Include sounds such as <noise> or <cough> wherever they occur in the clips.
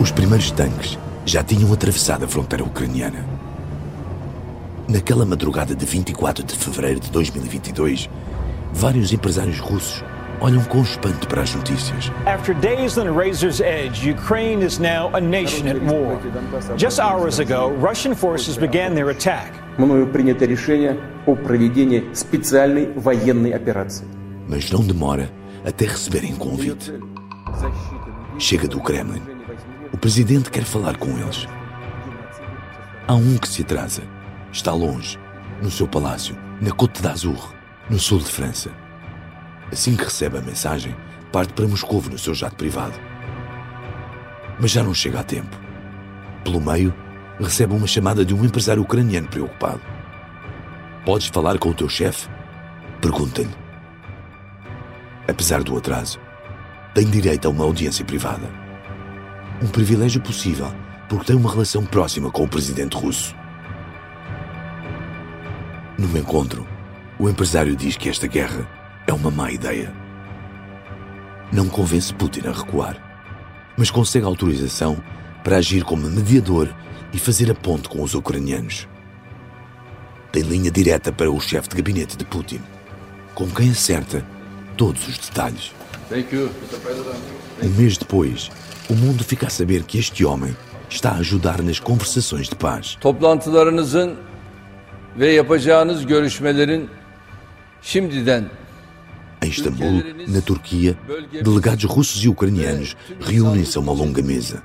Os primeiros tanques já tinham atravessado a fronteira ucraniana. Naquela madrugada de 24 de fevereiro de 2022, vários empresários russos olham com espanto para as notícias. After days on a razor's edge, Ukraine is now a nation at war. Just hours ago, Russian forces began their attack. Мною принято решение о проведении специальной военной операции. Mas não demora até receberem convite. Chega do Kremlin. Presidente quer falar com eles. Há um que se atrasa. Está longe, no seu palácio, na Côte d'Azur, no sul de França. Assim que recebe a mensagem, parte para Moscou no seu jato privado. Mas já não chega a tempo. Pelo meio, recebe uma chamada de um empresário ucraniano preocupado. Podes falar com o teu chefe? Pergunta-lhe. Apesar do atraso, tem direito a uma audiência privada. Um privilégio possível porque tem uma relação próxima com o presidente russo. No encontro, o empresário diz que esta guerra é uma má ideia. Não convence Putin a recuar, mas consegue autorização para agir como mediador e fazer a ponte com os ucranianos. Tem linha direta para o chefe de gabinete de Putin, com quem acerta todos os detalhes. Um mês depois, o mundo fica a saber que este homem está a ajudar nas conversações de paz. Toplantılarınızın ve yapacağınız görüşmelerin şimdiden Em Istambul, na Turquia, delegados russos e ucranianos reúnem-se a uma longa mesa.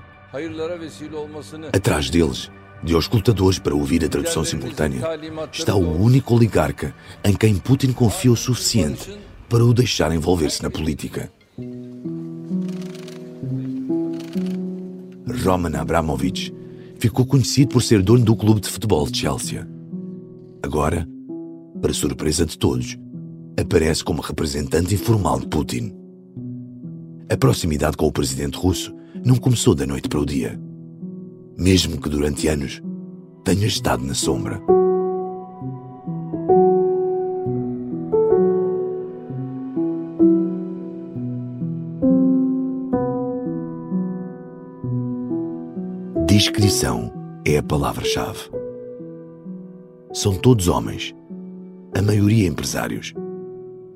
Atrás deles, de auscultadores para ouvir a tradução simultânea, está o único oligarca em quem Putin confia o suficiente para o deixar envolver-se na política. Roman Abramovich ficou conhecido por ser dono do clube de futebol de Chelsea. Agora, para surpresa de todos, aparece como representante informal de Putin. A proximidade com o presidente russo não começou da noite para o dia, mesmo que durante anos tenha estado na sombra. Discrição é a palavra-chave. São todos homens, a maioria empresários.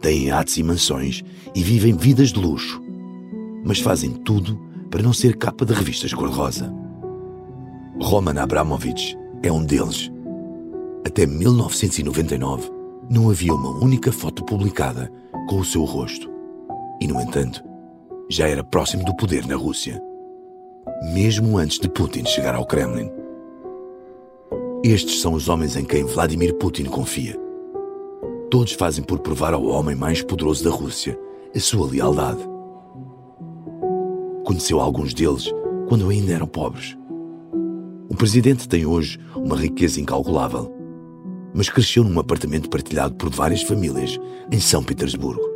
Têm iates e mansões e vivem vidas de luxo, mas fazem tudo para não ser capa de revistas cor-de-rosa. Roman Abramovich é um deles. Até 1999 não havia uma única foto publicada com o seu rosto. E, no entanto, já era próximo do poder na Rússia. Mesmo antes de Putin chegar ao Kremlin. Estes são os homens em quem Vladimir Putin confia. Todos fazem por provar ao homem mais poderoso da Rússia a sua lealdade. Conheceu alguns deles quando ainda eram pobres. O presidente tem hoje uma riqueza incalculável, mas cresceu num apartamento partilhado por várias famílias em São Petersburgo.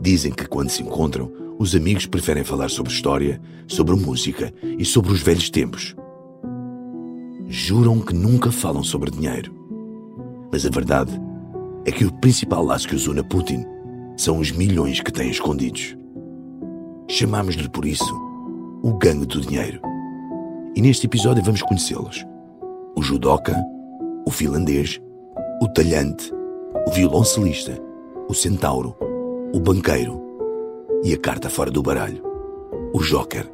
Dizem que quando se encontram, os amigos preferem falar sobre história, sobre música e sobre os velhos tempos. Juram que nunca falam sobre dinheiro. Mas a verdade é que o principal laço que os une a Putin são os milhões que têm escondidos. Chamamos-lhe por isso o gangue do dinheiro. E neste episódio vamos conhecê-los. O judoca, o finlandês, o talhante, o violoncelista, o centauro, o banqueiro e a carta fora do baralho, o joker.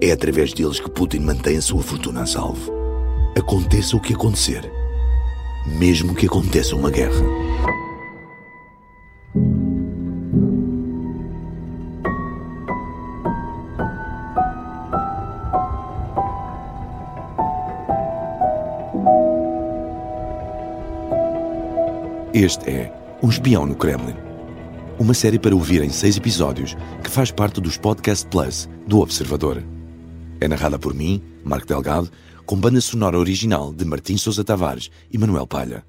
É através deles que Putin mantém a sua fortuna a salvo. Aconteça o que acontecer, mesmo que aconteça uma guerra. Este é Um Espião no Kremlin. Uma série para ouvir em seis episódios que faz parte dos Podcast Plus do Observador. É narrada por mim, Marco Delgado, com banda sonora original de Martim Sousa Tavares e Manuel Palha.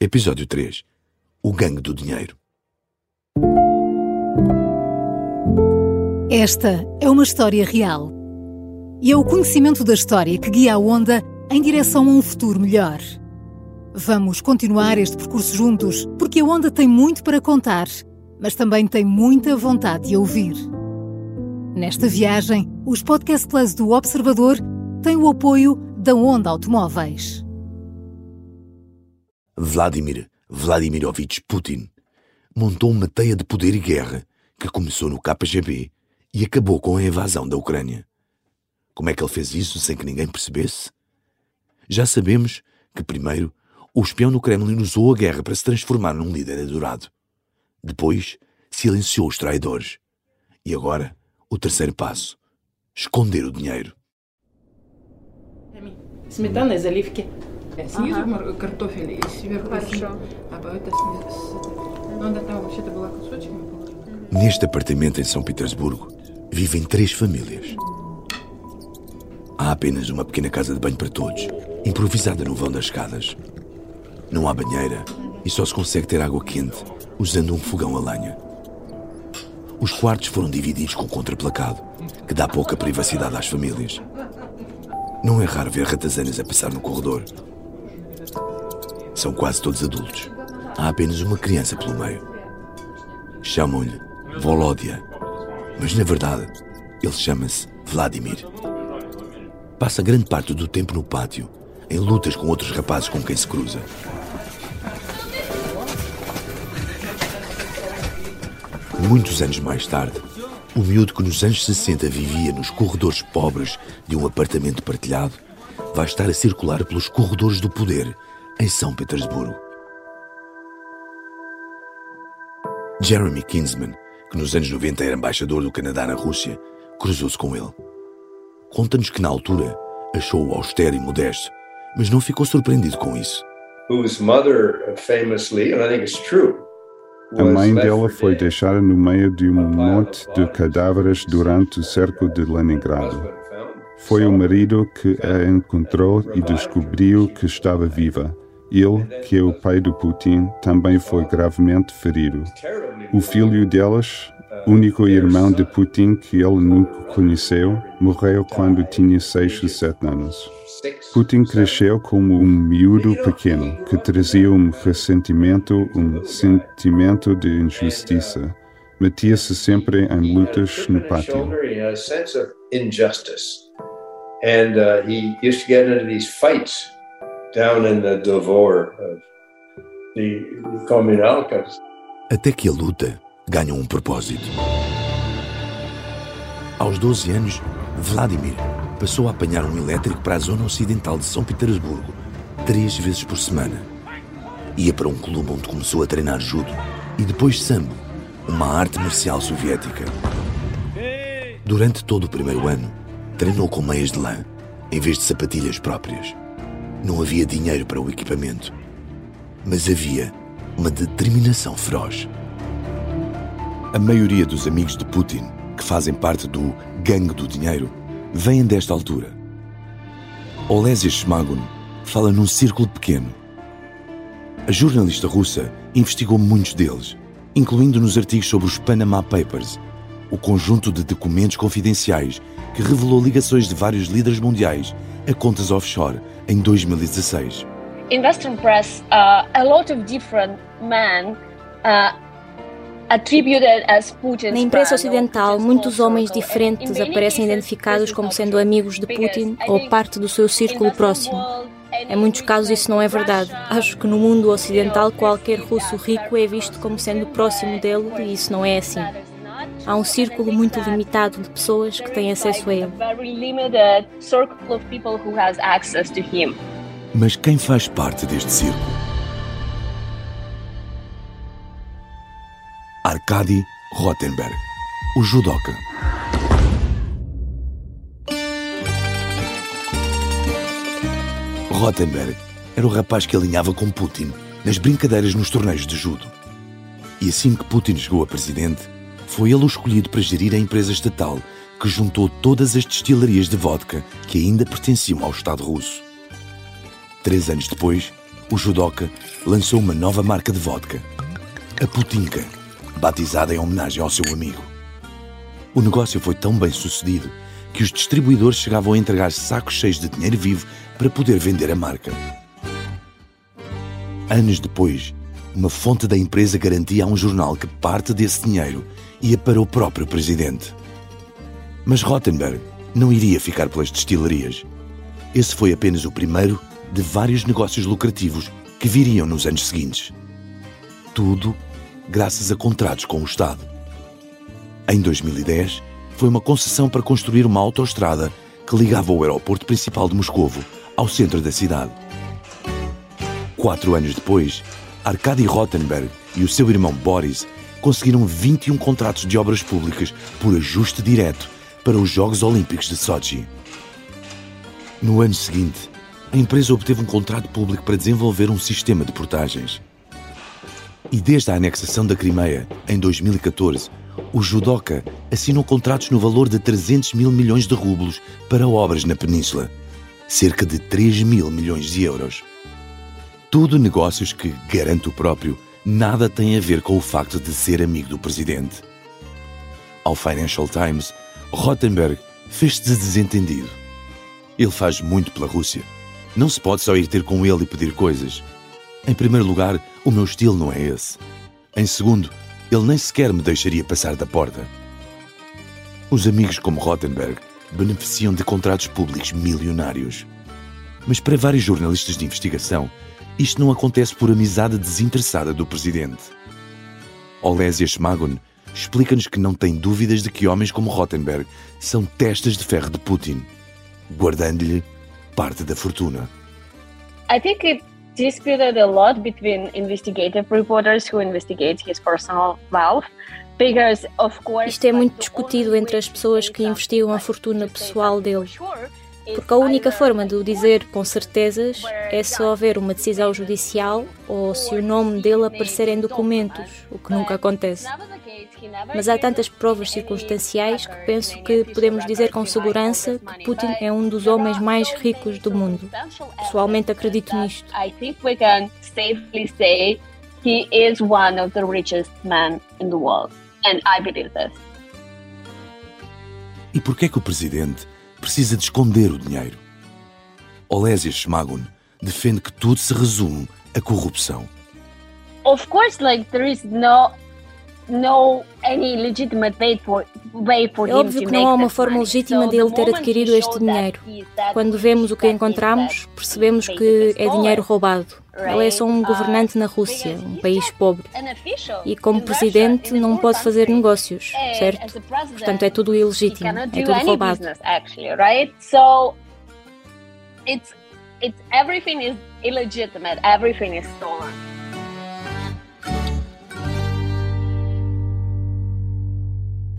Episódio 3 O Gangue do Dinheiro. Esta é uma história real. E é o conhecimento da história que guia a onda em direção a um futuro melhor. Vamos continuar este percurso juntos, porque a onda tem muito para contar, mas também tem muita vontade de ouvir. Nesta viagem, os Podcast Plus do Observador têm o apoio da Onda Automóveis. Vladimir Vladimirovich Putin montou uma teia de poder e guerra que começou no KGB e acabou com a invasão da Ucrânia. Como é que ele fez isso sem que ninguém percebesse? Já sabemos que, primeiro, o espião no Kremlin usou a guerra para se transformar num líder adorado. Depois, silenciou os traidores. E agora, o terceiro passo: esconder o dinheiro. Сметана и заливки. Снизу ага. картофель и сверху. Хорошо. А это снизу. Ну, да, там вообще-то была кусочками. Neste apartamento em São Petersburgo vivem três famílias. Há apenas uma pequena casa de banho para todos, improvisada no vão das escadas. não há banheira e só se consegue ter água quente usando um fogão a lenha. Os quartos foram divididos com contraplacado, que dá pouca privacidade às famílias. Não é raro ver ratazanas a passar no corredor. São quase todos adultos. Há apenas uma criança pelo meio. Chamam-lhe Volódia, mas na verdade ele chama-se Vladimir. Passa grande parte do tempo no pátio, em lutas com outros rapazes com quem se cruza. Muitos anos mais tarde, o miúdo que nos anos 60 vivia nos corredores pobres de um apartamento partilhado vai estar a circular pelos corredores do poder em São Petersburgo. Jeremy Kinsman, que nos anos 90 era embaixador do Canadá na Rússia, cruzou-se com ele. Conta-nos que na altura achou-o austero e modesto, mas não ficou surpreendido com isso. Whose mother famously, and I think it's true, a mãe dela foi deixada no meio de um monte de cadáveres durante o cerco de Leningrado. Foi o marido que a encontrou e descobriu que estava viva. Ele, que é o pai do Putin, também foi gravemente ferido. O filho delas, único irmão de Putin que ele nunca conheceu, morreu quando tinha 6 ou 7 anos. Putin cresceu como um miúdo pequeno que trazia um ressentimento, um sentimento de injustiça. Metia-se sempre em lutas no pátio. And uh, he used to get into these fights down in the Dvor of the. Até que a luta ganhou um propósito. Aos 12 anos, Vladimir passou a apanhar um elétrico para a zona ocidental de São Petersburgo três vezes por semana. Ia para um clube onde começou a treinar judo e depois sambo, uma arte marcial soviética. Durante todo o primeiro ano, treinou com meias de lã, em vez de sapatilhas próprias. Não havia dinheiro para o equipamento, mas havia uma determinação feroz. A maioria dos amigos de Putin, que fazem parte do gangue do dinheiro, vêm desta altura. Olesia Shmagun fala num círculo pequeno. A jornalista russa investigou muitos deles, incluindo nos artigos sobre os Panama Papers, o conjunto de documentos confidenciais que revelou ligações de vários líderes mundiais a contas offshore em 2016. In Western press, uh, a lot of different men uh, na imprensa ocidental, muitos homens diferentes aparecem identificados como sendo amigos de Putin ou parte do seu círculo próximo. Em muitos casos isso não é verdade. Acho que no mundo ocidental qualquer russo rico é visto como sendo próximo dele e isso não é assim. Há um círculo muito limitado de pessoas que têm acesso a ele. Mas quem faz parte deste círculo? Arkady Rottenberg, o judoca. Rottenberg era o rapaz que alinhava com Putin nas brincadeiras nos torneios de judo. E assim que Putin chegou a presidente, foi ele o escolhido para gerir a empresa estatal que juntou todas as destilarias de vodka que ainda pertenciam ao Estado russo. Três anos depois, o judoca lançou uma nova marca de vodka, a Putinka batizada em homenagem ao seu amigo. O negócio foi tão bem sucedido que os distribuidores chegavam a entregar sacos cheios de dinheiro vivo para poder vender a marca. Anos depois, uma fonte da empresa garantia a um jornal que parte desse dinheiro ia para o próprio presidente. Mas Rottenberg não iria ficar pelas destilarias. Esse foi apenas o primeiro de vários negócios lucrativos que viriam nos anos seguintes. Tudo graças a contratos com o Estado. Em 2010, foi uma concessão para construir uma autoestrada que ligava o aeroporto principal de Moscovo ao centro da cidade. Quatro anos depois, Arkady Rottenberg e o seu irmão Boris conseguiram 21 contratos de obras públicas por ajuste direto para os Jogos Olímpicos de Sochi. No ano seguinte, a empresa obteve um contrato público para desenvolver um sistema de portagens. E desde a anexação da Crimeia, em 2014, o judoca assinou contratos no valor de 300 mil milhões de rublos para obras na península, cerca de 3 mil milhões de euros. Tudo negócios que, garanto o próprio, nada têm a ver com o facto de ser amigo do presidente. Ao Financial Times, Rottenberg fez-se de desentendido. Ele faz muito pela Rússia. Não se pode só ir ter com ele e pedir coisas. Em primeiro lugar, o meu estilo não é esse. Em segundo, ele nem sequer me deixaria passar da porta. Os amigos como Rottenberg beneficiam de contratos públicos milionários. Mas para vários jornalistas de investigação, isto não acontece por amizade desinteressada do presidente. Olésia Schmagon explica-nos que não tem dúvidas de que homens como Rottenberg são testas de ferro de Putin, guardando-lhe parte da fortuna. I think it disputed a lot between investigative reporters who investigate his personal wealth. Isto é muito discutido entre as pessoas que investigam a fortuna pessoal dele. Porque a única forma de o dizer com certezas é se houver uma decisão judicial ou se o nome dele aparecer em documentos, o que nunca acontece. Mas há tantas provas circunstanciais que penso que podemos dizer com segurança que Putin é um dos homens mais ricos do mundo. Pessoalmente acredito nisto. He is one of the richest men in the world, and I believe this. E por que é que o presidente precisa de esconder o dinheiro? Olésia Schmagun defende que tudo se resume à corrupção. Of course, like there is no é óbvio que não há uma forma legítima dele ter adquirido este dinheiro. Quando vemos o que encontramos, percebemos que é dinheiro roubado. Ele é só um governante na Rússia, um país pobre. E como presidente não pode fazer negócios, certo? Portanto, é tudo ilegítimo, é tudo roubado. It's, it's, everything is illegitimate, everything is stolen.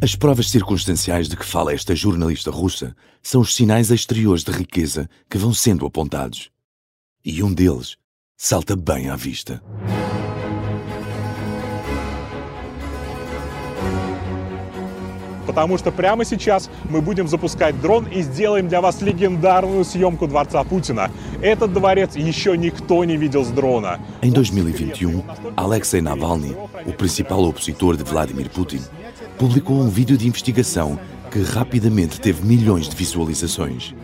As provas circunstanciais de que fala esta jornalista russa são os sinais exteriores de riqueza que vão sendo apontados. E um deles salta bem à vista. Потому что прямо сейчас мы будем запускать дрон и сделаем для вас легендарную съемку дворца Путина. Этот дворец еще никто не видел с дрона. Em 2021, Alexei Navalny, o principal opositor de Vladimir Putin, publicou um vídeo de investigação que rapidamente teve milhões de visualizações.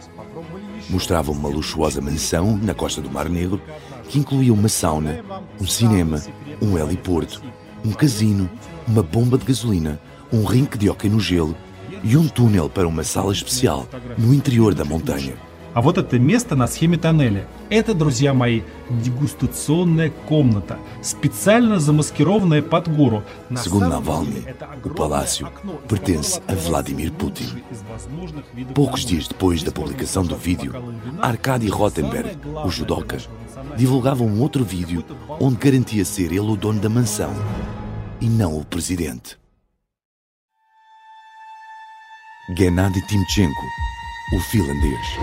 Mostrava uma luxuosa mansão na costa do Mar Negro que incluía uma sauna, um cinema, um heliporto, um casino, uma bomba de gasolina, um rinque de hóquei no gelo e um túnel para uma sala especial no interior da montanha. А вот это место на схеме тоннеля. Это, друзья мои, дегустационная комната, специально замаскированная под гору. Navalny, o palácio pertence a Vladimir Putin. Poucos dias depois da publicação do vídeo, Arkady Rottenberg, o judoca, divulgava um outro vídeo onde garantia ser ele o dono da mansão e não o presidente. Gennady Timchenko, o finlandês.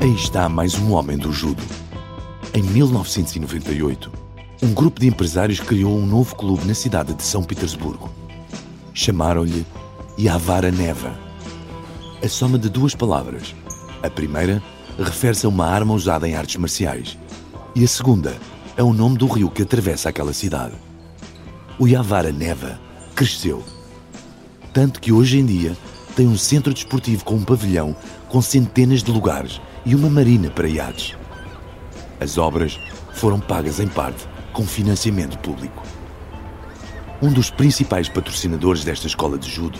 Aí está mais um homem do judo. Em 1998, um grupo de empresários criou um novo clube na cidade de São Petersburgo. Chamaram-lhe Yavara Neva. A soma de duas palavras. A primeira refere-se a uma arma usada em artes marciais e a segunda é o nome do rio que atravessa aquela cidade. O Yavara Neva cresceu, tanto que hoje em dia tem um centro desportivo com um pavilhão com centenas de lugares e uma marina para iates. As obras foram pagas em parte com financiamento público. Um dos principais patrocinadores desta escola de judo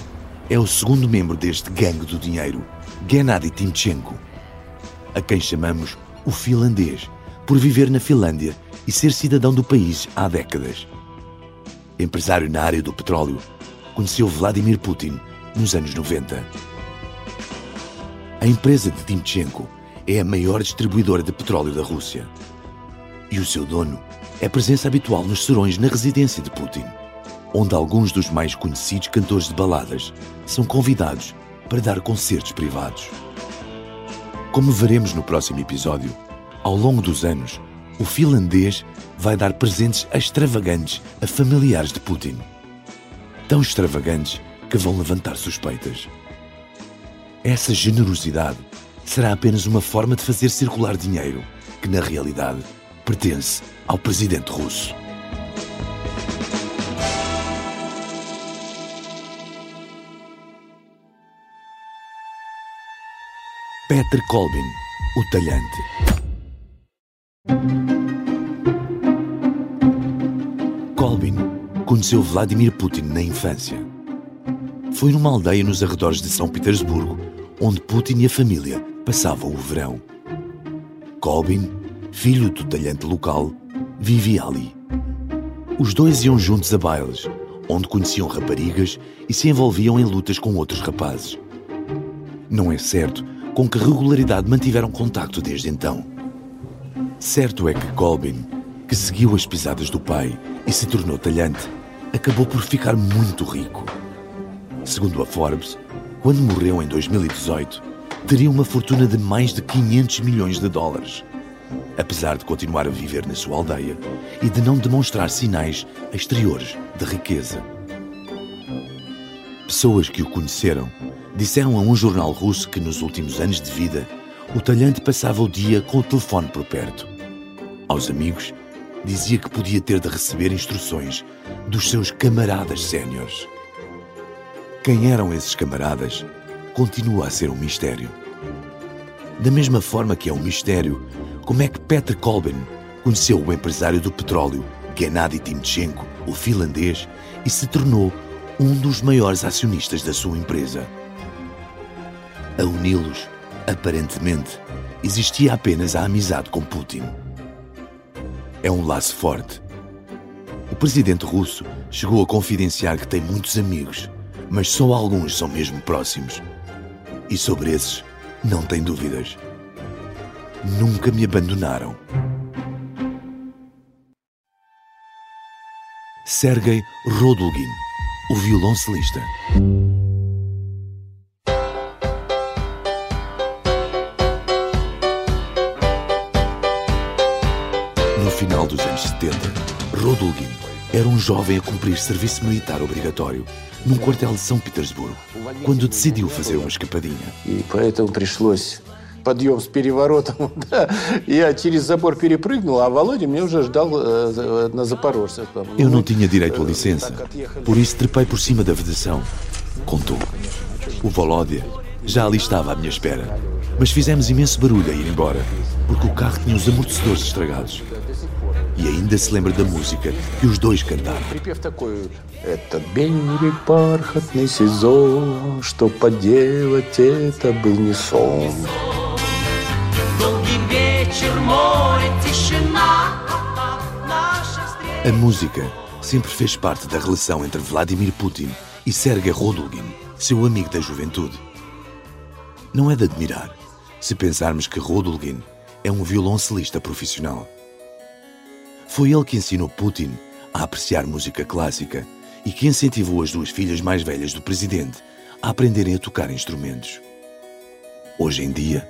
é o segundo membro deste gangue do dinheiro, Gennady Timchenko, a quem chamamos o finlandês, por viver na Finlândia e ser cidadão do país há décadas. Empresário na área do petróleo, conheceu Vladimir Putin nos anos 90. A empresa de Timchenko é a maior distribuidora de petróleo da Rússia. E o seu dono é presença habitual nos serões na residência de Putin, onde alguns dos mais conhecidos cantores de baladas são convidados para dar concertos privados. Como veremos no próximo episódio, ao longo dos anos, o finlandês vai dar presentes extravagantes a familiares de Putin. Tão extravagantes que vão levantar suspeitas. Essa generosidade será apenas uma forma de fazer circular dinheiro que, na realidade, pertence ao presidente russo. Petr Kolbin, o talhante. Conheceu Vladimir Putin na infância. Foi numa aldeia nos arredores de São Petersburgo, onde Putin e a família passavam o verão. Kolbin, filho do talhante local, vivia ali. Os dois iam juntos a bailes, onde conheciam raparigas e se envolviam em lutas com outros rapazes. Não é certo com que regularidade mantiveram contacto desde então. Certo é que Colbin, que seguiu as pisadas do pai e se tornou talhante, acabou por ficar muito rico. Segundo a Forbes, quando morreu em 2018, teria uma fortuna de mais de 500 milhões de dólares. Apesar de continuar a viver na sua aldeia e de não demonstrar sinais exteriores de riqueza. Pessoas que o conheceram disseram a um jornal russo que nos últimos anos de vida o talhante passava o dia com o telefone por perto. Aos amigos, dizia que podia ter de receber instruções dos seus camaradas séniores. Quem eram esses camaradas continua a ser um mistério. Da mesma forma que é um mistério como é que Petr Kolben conheceu o empresário do petróleo, Gennady Timchenko, o finlandês, e se tornou um dos maiores acionistas da sua empresa. A uni-los, aparentemente, existia apenas a amizade com Putin. É um laço forte. O presidente russo chegou a confidenciar que tem muitos amigos, mas só alguns são mesmo próximos. E sobre esses, não tem dúvidas. Nunca me abandonaram. Sergei Rodulgin, o violoncelista. Rodulgin era um jovem a cumprir serviço militar obrigatório num quartel de São Petersburgo, quando decidiu fazer uma escapadinha. И поэтому пришлось подъем с переворотом. да. Я через забор перепрыгнул, а Володя меня уже ждал э, на Запорожце. Eu não tinha direito à licença, por isso trepei por cima da vedação. Contou. O Volódia já ali estava à minha espera, mas fizemos imenso barulho a ir embora, porque o carro tinha os amortecedores estragados. e ainda se lembra da música que os dois cantaram. A música sempre fez parte da relação entre Vladimir Putin e Sergei Rodulin, seu amigo da juventude. Não é de admirar se pensarmos que Rodulin é um violoncelista profissional. Foi ele que ensinou Putin a apreciar música clássica e que incentivou as duas filhas mais velhas do presidente a aprenderem a tocar instrumentos. Hoje em dia,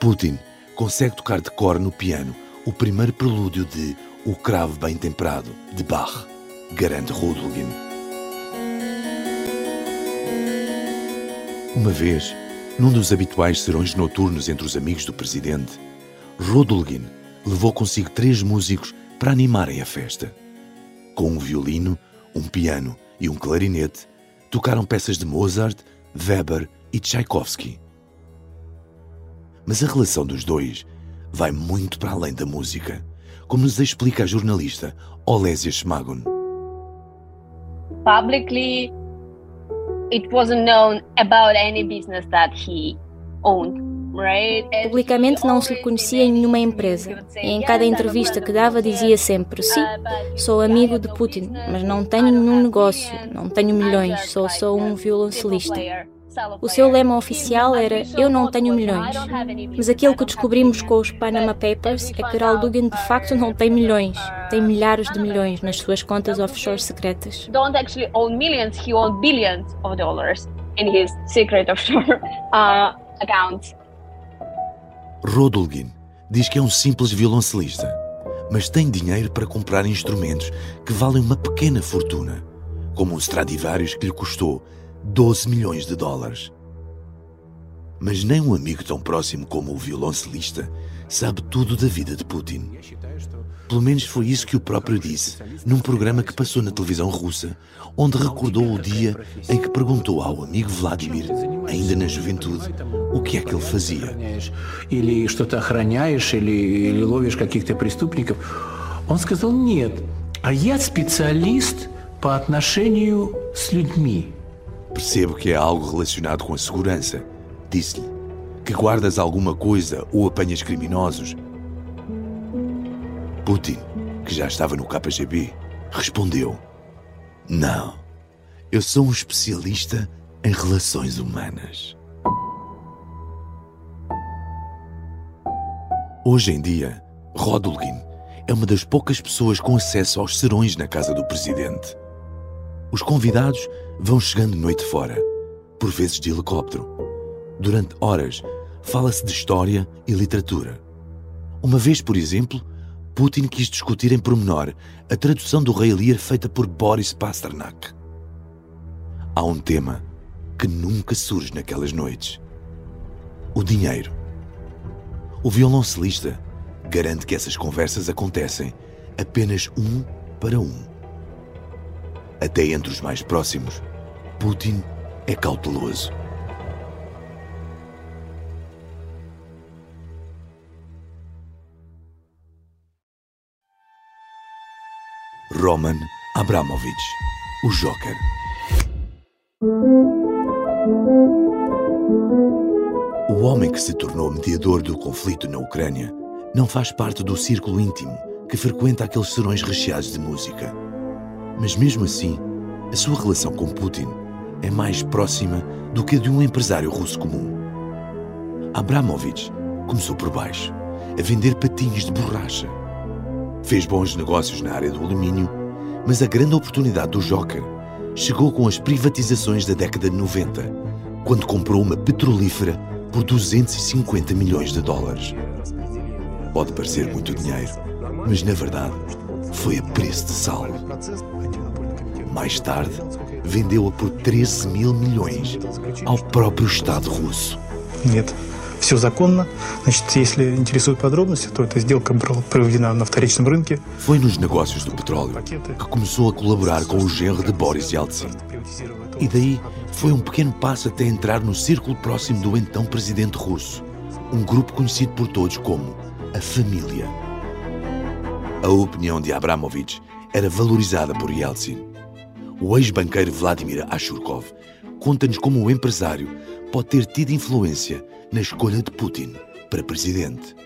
Putin consegue tocar de cor no piano o primeiro prelúdio de O Cravo Bem Temperado, de Bach, garante Rodulgin. Uma vez, num dos habituais serões noturnos entre os amigos do presidente, Rodulgin levou consigo três músicos para animarem a festa. Com um violino, um piano e um clarinete, tocaram peças de Mozart, Weber e Tchaikovsky. Mas a relação dos dois vai muito para além da música, como nos explica a jornalista Olésia Schmagon. publicly it wasn't known about any business that he owned. Publicamente não se lhe conhecia em nenhuma empresa. E em cada entrevista que dava dizia sempre: Sim, sou amigo de Putin, mas não tenho nenhum negócio, não tenho milhões, sou só um violoncelista. O seu lema oficial era Eu não tenho milhões. Mas aquilo que descobrimos com os Panama Papers é que Ral Dugan de facto não tem milhões, tem milhares de milhões nas suas contas offshore secretas. Don't actually own millions, he owned billions of dollars in his secret offshore <laughs> uh, accounts. Rodolgin diz que é um simples violoncelista, mas tem dinheiro para comprar instrumentos que valem uma pequena fortuna, como um Stradivarius que lhe custou 12 milhões de dólares. Mas nem um amigo tão próximo como o violoncelista sabe tudo da vida de Putin. Pelo menos foi isso que o próprio disse num programa que passou na televisão russa, onde recordou o dia em que perguntou ao amigo Vladimir, ainda na juventude, o que é que ele fazia. Или что-то охраняешь, или, или ловишь каких-то преступников. Он сказал, нет, а я специалист по отношению с людьми. Percebo que é algo relacionado com a segurança. Disse-lhe que guardas alguma coisa ou apanhas criminosos. Putin, que já estava no KGB, respondeu: Não, eu sou um especialista em relações humanas. Hoje em dia, Rodolgin é uma das poucas pessoas com acesso aos serões na casa do presidente. Os convidados vão chegando noite fora, por vezes de helicóptero. Durante horas, fala-se de história e literatura. Uma vez, por exemplo, Putin quis discutir em pormenor a tradução do Rei Lear feita por Boris Pasternak. Há um tema que nunca surge naquelas noites: o dinheiro. O violoncelista garante que essas conversas acontecem apenas um para um. Até entre os mais próximos, Putin é cauteloso. Roman Abramovich, o Joker. O homem que se tornou mediador do conflito na Ucrânia não faz parte do círculo íntimo que frequenta aqueles serões recheados de música. Mas mesmo assim, a sua relação com Putin é mais próxima do que a de um empresário russo comum. Abramovich começou por baixo, a vender patinhos de borracha. Fez bons negócios na área do alumínio, mas a grande oportunidade do Joker chegou com as privatizações da década de 90, quando comprou uma petrolífera por 250 milhões de dólares. Pode parecer muito dinheiro, mas na verdade foi a preço de sal. Mais tarde, vendeu-a por 13 mil milhões ao próprio Estado russo. Нет, все законно. Значит, если интересуют подробности, то эта сделка была проведена на вторичном рынке. Foi nos negócios do petróleo que começou a colaborar com o genro de Boris Yeltsin. E daí foi um pequeno passo até entrar no círculo próximo do então presidente russo, um grupo conhecido por todos como a família. A opinião de Abramovich era valorizada por Yeltsin. O ex-banqueiro Vladimir Ashurkov conta-nos como o empresário pode ter tido influência na escolha de Putin para presidente.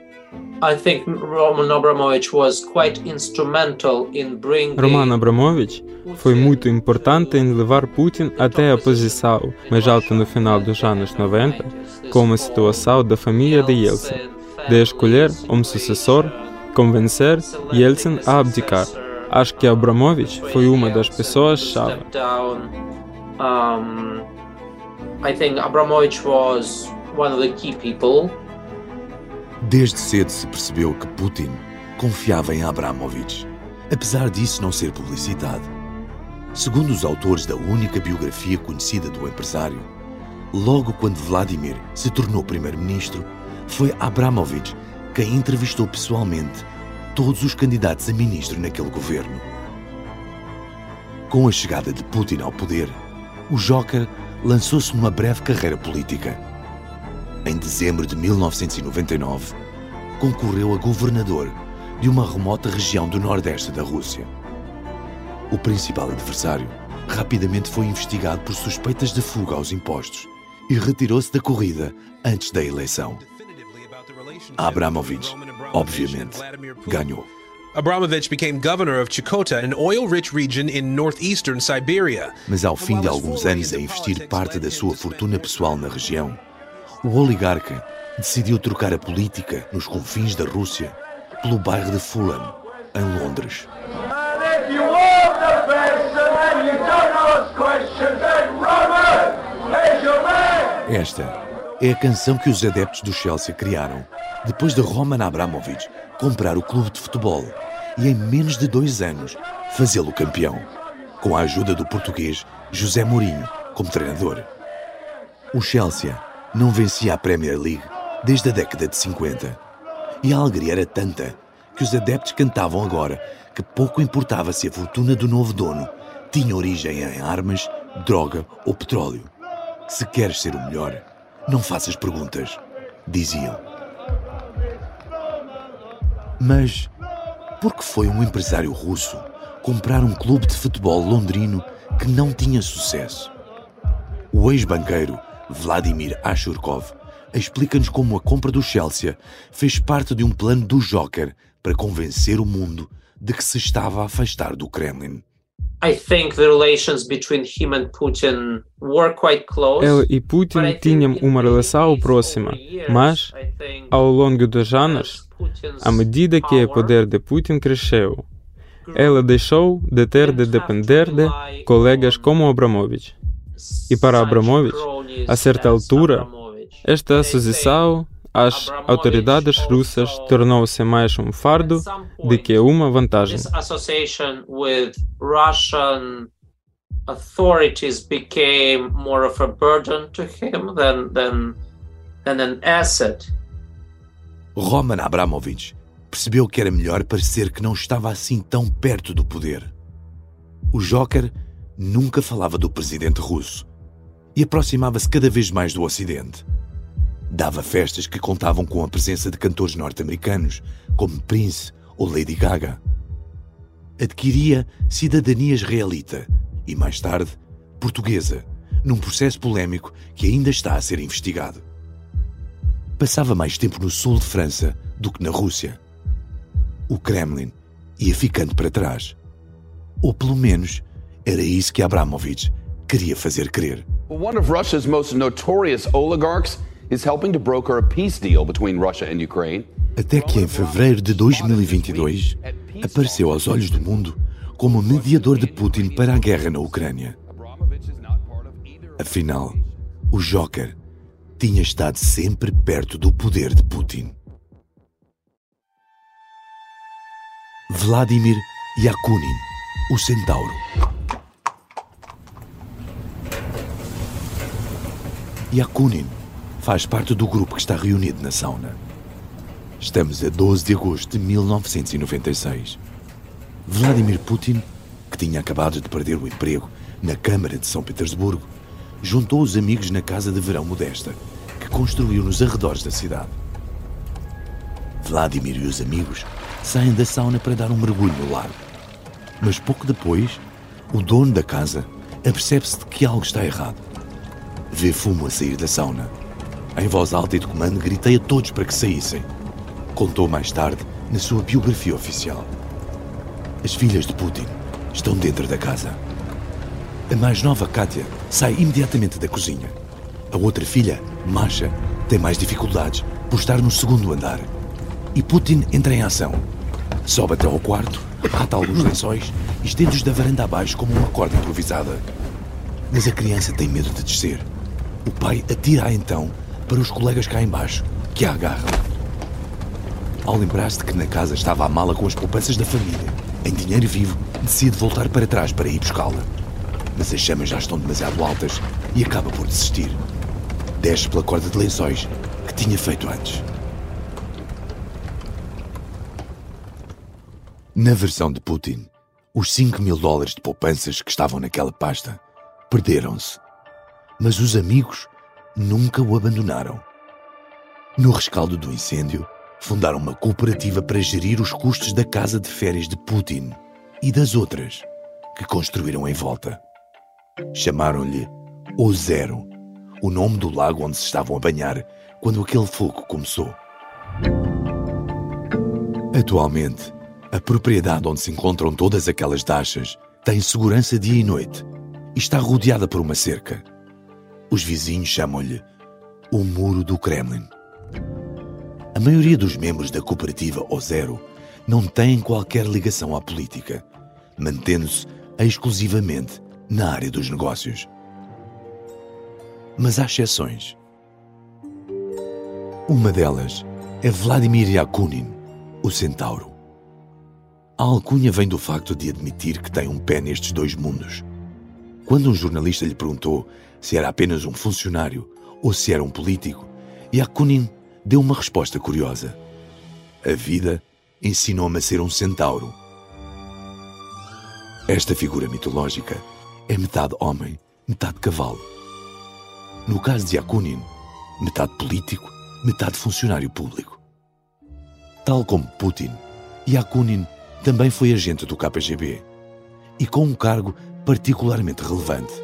I think Roman Abramovich was quite instrumental in bringing Roman Abramovich foi muito importante em levar Putin até a posição mais alta no final dos anos 90, com a situação da família de Yeltsin, de escolher um sucessor, convencer Yeltsin a abdicar. Acho que Abramovich foi uma das pessoas-chave. I think Abramovich was one of the key people. Desde cedo se percebeu que Putin confiava em Abramovich, apesar disso não ser publicitado. Segundo os autores da única biografia conhecida do empresário, logo quando Vladimir se tornou primeiro-ministro, foi Abramovich quem entrevistou pessoalmente todos os candidatos a ministro naquele governo. Com a chegada de Putin ao poder, o Joker lançou-se numa breve carreira política. Em dezembro de 1999, concorreu a governador de uma remota região do nordeste da Rússia. O principal adversário rapidamente foi investigado por suspeitas de fuga aos impostos e retirou-se da corrida antes da eleição. Abramovich, obviamente, ganhou. Abramovich became governor of Chukota, an oil-rich region in northeastern Siberia. Mas ao fim de alguns anos a investir parte da sua fortuna pessoal na região, o oligarca decidiu trocar a política nos confins da Rússia pelo bairro de Fulham, em Londres. Esta é a canção que os adeptos do Chelsea criaram depois de Roman Abramovich comprar o clube de futebol e em menos de dois anos fazê-lo campeão, com a ajuda do português José Mourinho como treinador. O Chelsea não vencia a Premier League desde a década de 50 e a alegria era tanta que os adeptos cantavam agora que pouco importava se a fortuna do novo dono tinha origem em armas, droga ou petróleo. Se queres ser o melhor, não faças perguntas, diziam. Mas por que foi um empresário russo comprar um clube de futebol londrino que não tinha sucesso? O ex-banqueiro Vladimir Ashurkov explica-nos como a compra do Chelsea fez parte de um plano do Joker para convencer o mundo de que se estava a afastar do Kremlin. Ele e Putin tinham uma relação próxima, mas ao longo dos anos, à medida que o poder de Putin cresceu, ela deixou de ter de depender de colegas como Abramovich. E para Abramovich, a certa altura, esta associação às autoridades russas tornou-se mais um fardo do que uma vantagem. authorities became more of a burden to him than, than, than an asset. Roman Abramovich percebeu que era melhor parecer que não estava assim tão perto do poder. O Joker nunca falava do presidente russo e aproximava-se cada vez mais do Ocidente. Dava festas que contavam com a presença de cantores norte-americanos, como Prince ou Lady Gaga. Adquiria cidadania israelita e, mais tarde, portuguesa, num processo polémico que ainda está a ser investigado. Passava mais tempo no sul de França do que na Rússia. O Kremlin ia ficando para trás. Ou pelo menos era isso que Abramovich queria fazer crer. One of Russia's most notorious oligarchs is helping to broker a peace deal between Russia and Ukraine. Até que em fevereiro de 2022 apareceu aos olhos do mundo como mediador de Putin para a guerra na Ucrânia. Afinal, o Joker tinha estado sempre perto do poder de Putin. Vladimir Yakunin, o centauro. Yakunin faz parte do grupo que está reunido na sauna. Estamos a 12 de agosto de 1996. Vladimir Putin, que tinha acabado de perder o emprego na Câmara de São Petersburgo, juntou os amigos na casa de verão modesta que construiu nos arredores da cidade. Vladimir e os amigos saem da sauna para dar um mergulho no lago. Mas pouco depois, o dono da casa apercebe-se de que algo está errado. Vê fumo a sair da sauna em voz alta e de comando, gritei a todos para que saíssem. Contou mais tarde na sua biografia oficial. As filhas de Putin estão dentro da casa. A mais nova, Katia, sai imediatamente da cozinha. A outra filha, Masha, tem mais dificuldades por estar no segundo andar. E Putin entra em ação. Sobe até ao quarto, ata alguns lençóis e estende-os da varanda abaixo como uma corda improvisada. Mas a criança tem medo de descer. O pai atira-a então para os colegas cá embaixo, que a agarram. Ao lembrar-se de que na casa estava a mala com as poupanças da família, em dinheiro vivo, decide voltar para trás para ir buscá-la. Mas as chamas já estão demasiado altas e acaba por desistir. Desce pela corda de lençóis que tinha feito antes. Na versão de Putin, os 5 mil dólares de poupanças que estavam naquela pasta perderam-se. Mas os amigos nunca o abandonaram. No rescaldo do incêndio, fundaram uma cooperativa para gerir os custos da casa de férias de Putin e das outras que construíram em volta. Chamaram-lhe O Zero, o nome do lago onde se estavam a banhar quando aquele fogo começou. Atualmente, a propriedade onde se encontram todas aquelas dachas tem segurança dia e noite e está rodeada por uma cerca. Os vizinhos chamam-lhe o Muro do Kremlin. A maioria dos membros da cooperativa Ozero não têm qualquer ligação à política, mantendo-se exclusivamente na área dos negócios. Mas há exceções. Uma delas é Vladimir Yakunin, o centauro. A alcunha vem do facto de admitir que tem um pé nestes dois mundos. Quando um jornalista lhe perguntou se era apenas um funcionário ou se era um político, Yakunin deu uma resposta curiosa. A vida ensinou-me a ser um centauro. Esta figura mitológica é metade homem, metade cavalo. No caso de Yakunin, metade político, metade funcionário público. Tal como Putin, Yakunin também foi agente do KGB e com um cargo particularmente relevante.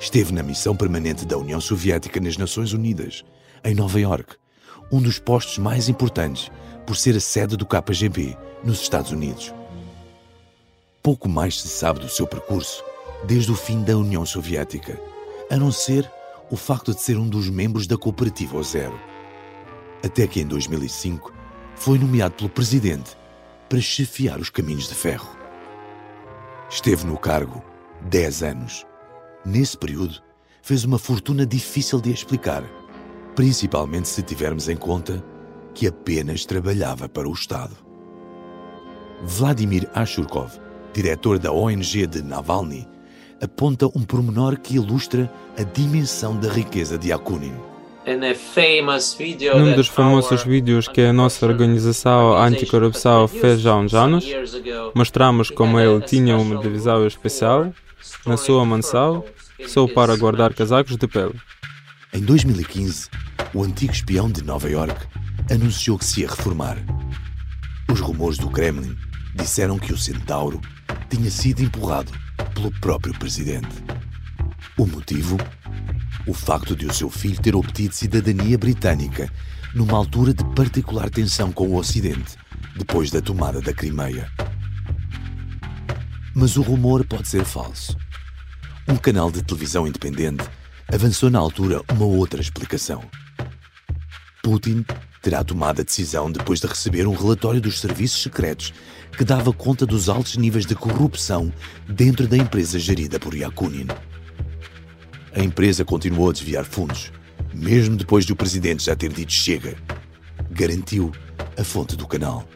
Esteve na missão permanente da União Soviética nas Nações Unidas, em Nova York, um dos postos mais importantes por ser a sede do KGB nos Estados Unidos. Pouco mais se sabe do seu percurso desde o fim da União Soviética, a não ser o facto de ser um dos membros da cooperativa O Zero. Até que em 2005 foi nomeado pelo presidente para chefiar os caminhos de ferro. Esteve no cargo 10 anos. Nesse período, fez uma fortuna difícil de explicar, principalmente se tivermos em conta que apenas trabalhava para o Estado. Vladimir Ashurkov, diretor da ONG de Navalny, aponta um pormenor que ilustra a dimensão da riqueza de Akunin. Num dos famosos vídeos que a nossa organização anticorrupção fez há uns anos, mostramos como ele tinha uma divisão especial na sua mansão só para guardar casacos de pele. Em 2015, o antigo espião de Nova York anunciou que se ia reformar. Os rumores do Kremlin disseram que o centauro tinha sido empurrado pelo próprio presidente. O motivo? O facto de o seu filho ter obtido cidadania britânica numa altura de particular tensão com o Ocidente, depois da tomada da Crimeia. Mas o rumor pode ser falso. Um canal de televisão independente avançou na altura uma outra explicação. Putin terá tomado a decisão depois de receber um relatório dos serviços secretos que dava conta dos altos níveis de corrupção dentro da empresa gerida por Yakunin. A empresa continuou a desviar fundos, mesmo depois de o presidente já ter dito chega. Garantiu a fonte do canal.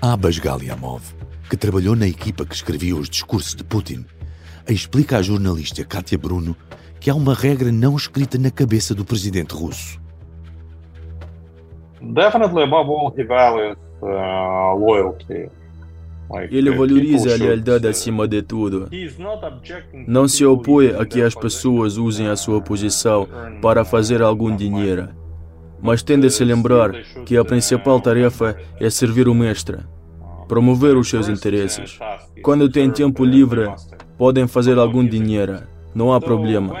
Abbas Galiamov, que trabalhou na equipa que escrevia os discursos de Putin, explica à jornalista Katia Bruno que há uma regra não escrita na cabeça do presidente russo. Definitely above all he values uh, loyalty. Ele valoriza a lealdade acima de tudo. Não se opõe a que as pessoas usem a sua posição para fazer algum dinheiro, mas tende a se lembrar que a principal tarefa é servir o mestre, promover os seus interesses. Quando tem tempo livre, podem fazer algum dinheiro, não há problema.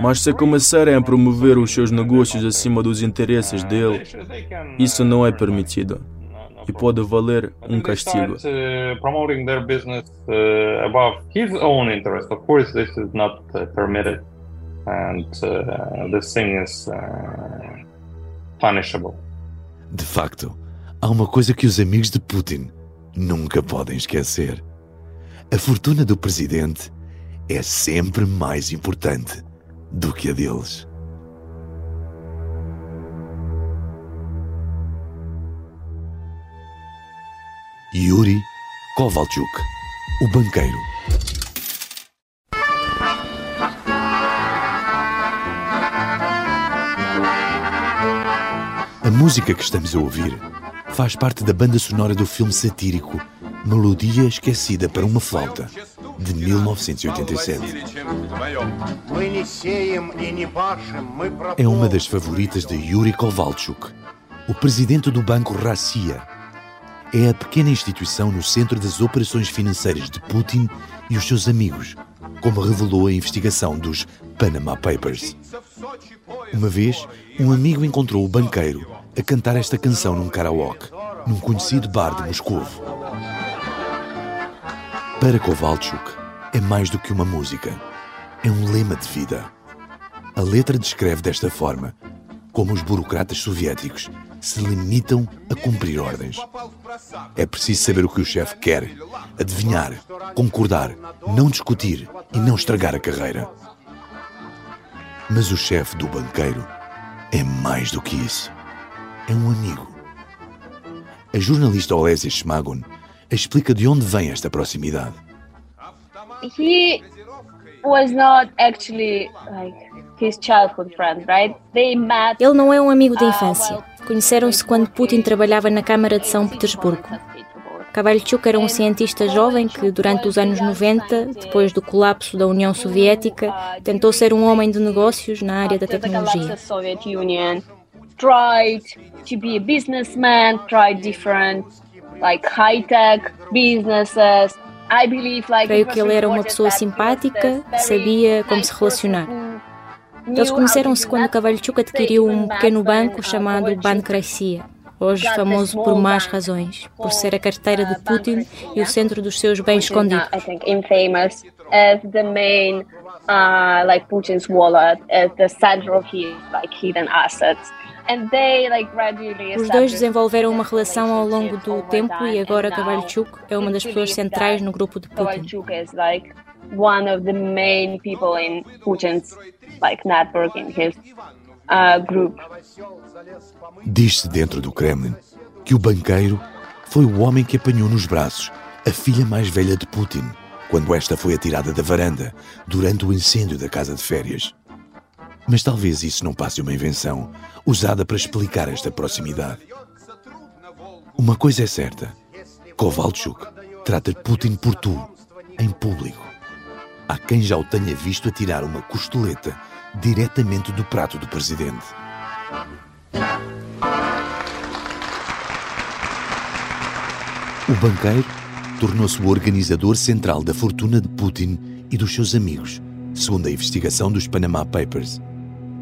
Mas se começarem a promover os seus negócios acima dos interesses dele, isso não é permitido e pode valer um castigo. De facto, há uma coisa que os amigos de Putin nunca podem esquecer. A fortuna do presidente é sempre mais importante do que a deles. Yuri Kovalchuk, o banqueiro. A música que estamos a ouvir faz parte da banda sonora do filme satírico Melodia Esquecida para uma Flauta, de 1987. É uma das favoritas de Yuri Kovalchuk, o presidente do banco Rassia. É a pequena instituição no centro das operações financeiras de Putin e os seus amigos, como revelou a investigação dos Panama Papers. Uma vez, um amigo encontrou o banqueiro a cantar esta canção num karaoke, num conhecido bar de Moscou. Para Kovalchuk, é mais do que uma música. É um lema de vida. A letra descreve desta forma como os burocratas soviéticos se limitam a cumprir ordens. É preciso saber o que o chefe quer, adivinhar, concordar, não discutir e não estragar a carreira. Mas o chefe do banqueiro é mais do que isso. É um amigo. A jornalista Olesia Schmagon explica de onde vem esta proximidade. He was not actually like his childhood friend, right? They met. Ele não é um amigo de infância. Conheceram-se quando Putin trabalhava na Câmara de São Petersburgo. Kavalchuk era um cientista jovem que, durante os anos 90, depois do colapso da União Soviética, tentou ser um homem de negócios na área da tecnologia. Tried to be a businessman, tried different like high tech businesses. I believe like Creio que ele era uma pessoa simpática, sabia como se relacionar. Eles conheceram-se quando Cavalchuk adquiriu um pequeno banco uh, chamado Bancracia, hoje famoso por más razões, por ser a carteira de uh, Putin e o centro dos seus bens escondidos. as the main uh, like Putin's wallet as the center of his like hidden assets. Os dois desenvolveram uma relação ao longo do tempo e agora Kavalchuk é uma das pessoas centrais no grupo de Putin. one of the main people in Putin's like network in his uh, group. Diz-se dentro do Kremlin que o banqueiro foi o homem que apanhou nos braços a filha mais velha de Putin quando esta foi atirada da varanda durante o incêndio da casa de férias. Mas talvez isso não passe uma invenção usada para explicar esta proximidade. Uma coisa é certa: Kovalchuk trata Putin por tu, em público. Há quem já o tenha visto atirar uma costeleta diretamente do prato do presidente. O banqueiro tornou-se o organizador central da fortuna de Putin e dos seus amigos, segundo a investigação dos Panama Papers.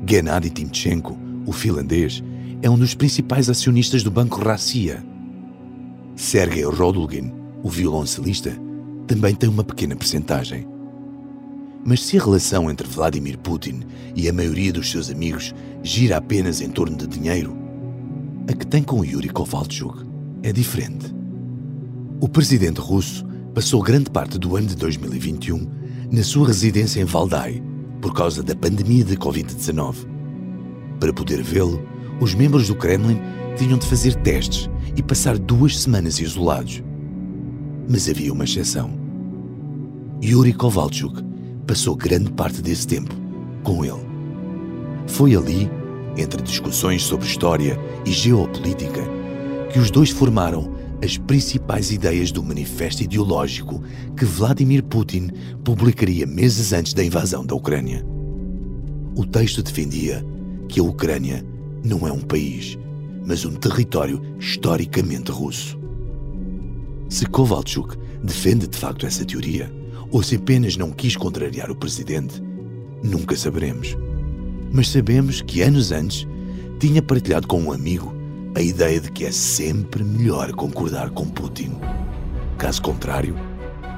Gennady Timchenko, o finlandês, é um dos principais acionistas do Banco Rassia. Sergei Rodulgin, o violoncelista, também tem uma pequena percentagem. Mas se a relação entre Vladimir Putin e a maioria dos seus amigos gira apenas em torno de dinheiro, a que tem com Yuri Kovalchuk é diferente. O presidente russo passou grande parte do ano de 2021 na sua residência em Valdai por causa da pandemia de Covid-19. Para poder vê-lo, os membros do Kremlin tinham de fazer testes e passar duas semanas isolados. Mas havia uma exceção. Yuri Kovalchuk passou grande parte desse tempo com ele. Foi ali, entre discussões sobre história e geopolítica, que os dois formaram as principais ideias do manifesto ideológico que Vladimir Putin publicaria meses antes da invasão da Ucrânia. O texto defendia que a Ucrânia não é um país, mas um território historicamente russo. Se Kovalchuk defende de facto essa teoria, ou se apenas não quis contrariar o presidente, nunca saberemos. Mas sabemos que anos antes tinha partilhado com um amigo a ideia de que é sempre melhor concordar com Putin. Caso contrário,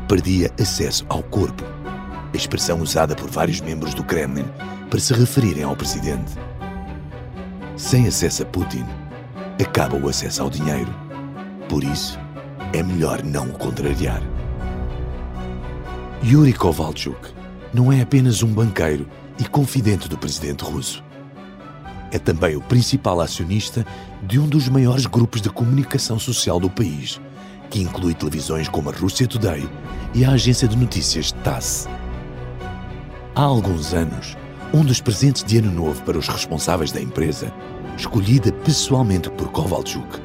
perdia acesso ao corpo, a expressão usada por vários membros do Kremlin para se referirem ao presidente. Sem acesso a Putin, acaba o acesso ao dinheiro. Por isso, é melhor não o contrariar. Yuri Kovalchuk não é apenas um banqueiro e confidente do presidente russo. É também o principal acionista de um dos maiores grupos de comunicação social do país, que inclui televisões como a Russia Today e a agência de notícias TASS. Há alguns anos, um dos presentes de Ano Novo para os responsáveis da empresa, escolhida pessoalmente por Kovalchuk,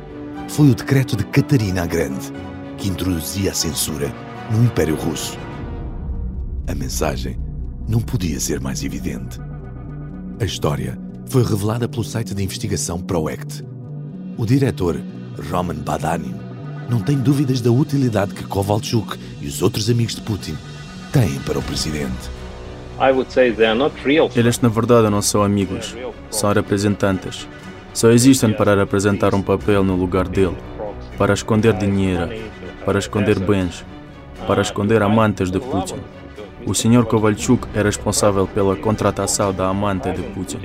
foi o decreto de Catarina a Grande, que introduzia a censura no Império Russo. A mensagem não podia ser mais evidente. A história foi revelada pelo site de investigação ProAct. O diretor, Roman Badanin, não tem dúvidas da utilidade que Kovalchuk e os outros amigos de Putin têm para o presidente. Eles na verdade não são amigos, são representantes. Só existem para representar um papel no lugar dele, para esconder dinheiro, para esconder bens, para esconder amantes de Putin. O Sr. Kovalchuk é responsável pela contratação da amante de Putin.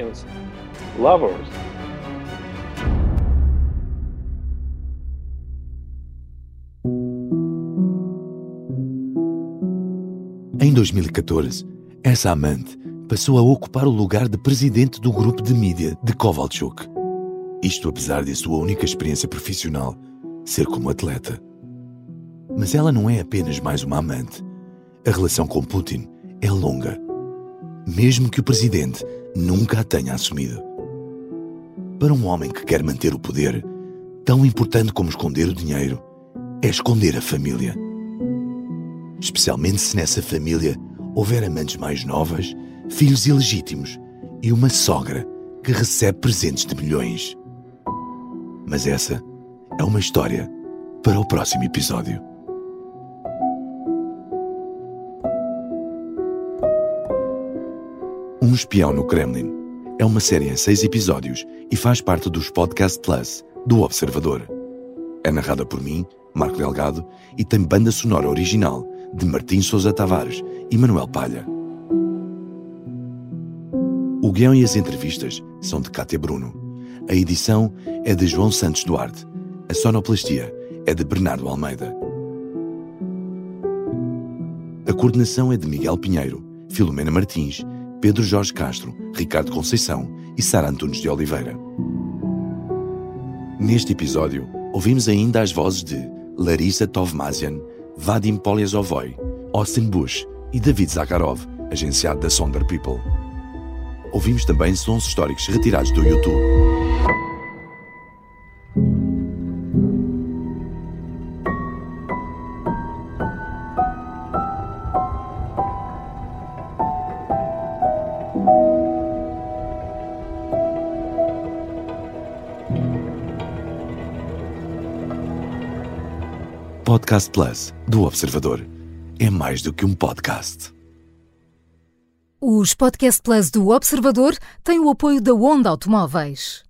Em 2014, essa amante passou a ocupar o lugar de presidente do grupo de mídia de Kovalchuk. Isto apesar de sua única experiência profissional ser como atleta. Mas ela não é apenas mais uma amante. A relação com Putin é longa, mesmo que o presidente nunca a tenha assumido. Para um homem que quer manter o poder, tão importante como esconder o dinheiro é esconder a família especialmente se nessa família houver amantes mais novas, filhos ilegítimos e uma sogra que recebe presentes de milhões. Mas essa é uma história para o próximo episódio. Um Espião no Kremlin é uma série em seis episódios e faz parte dos Podcast Plus do Observador. É narrada por mim, Marco Delgado, e tem banda sonora original de Martim Sousa Tavares e Manuel Palha. O guião e as entrevistas são de Cátia Bruno. A edição é de João Santos Duarte. A sonoplastia é de Bernardo Almeida. A coordenação é de Miguel Pinheiro, Filomena Martins, Pedro Jorge Castro, Ricardo Conceição e Sara Antunes de Oliveira. Neste episódio, ouvimos ainda as vozes de Larissa Tovmazian, Vadim Polyazovoy, Austin Bush e David Zakharov, agenciado da Sonder People. Ouvimos também sons históricos retirados do YouTube. Podcast Plus do Observador. É mais do que um podcast. Os Podcast Plus do Observador têm o apoio da Onda Automóveis.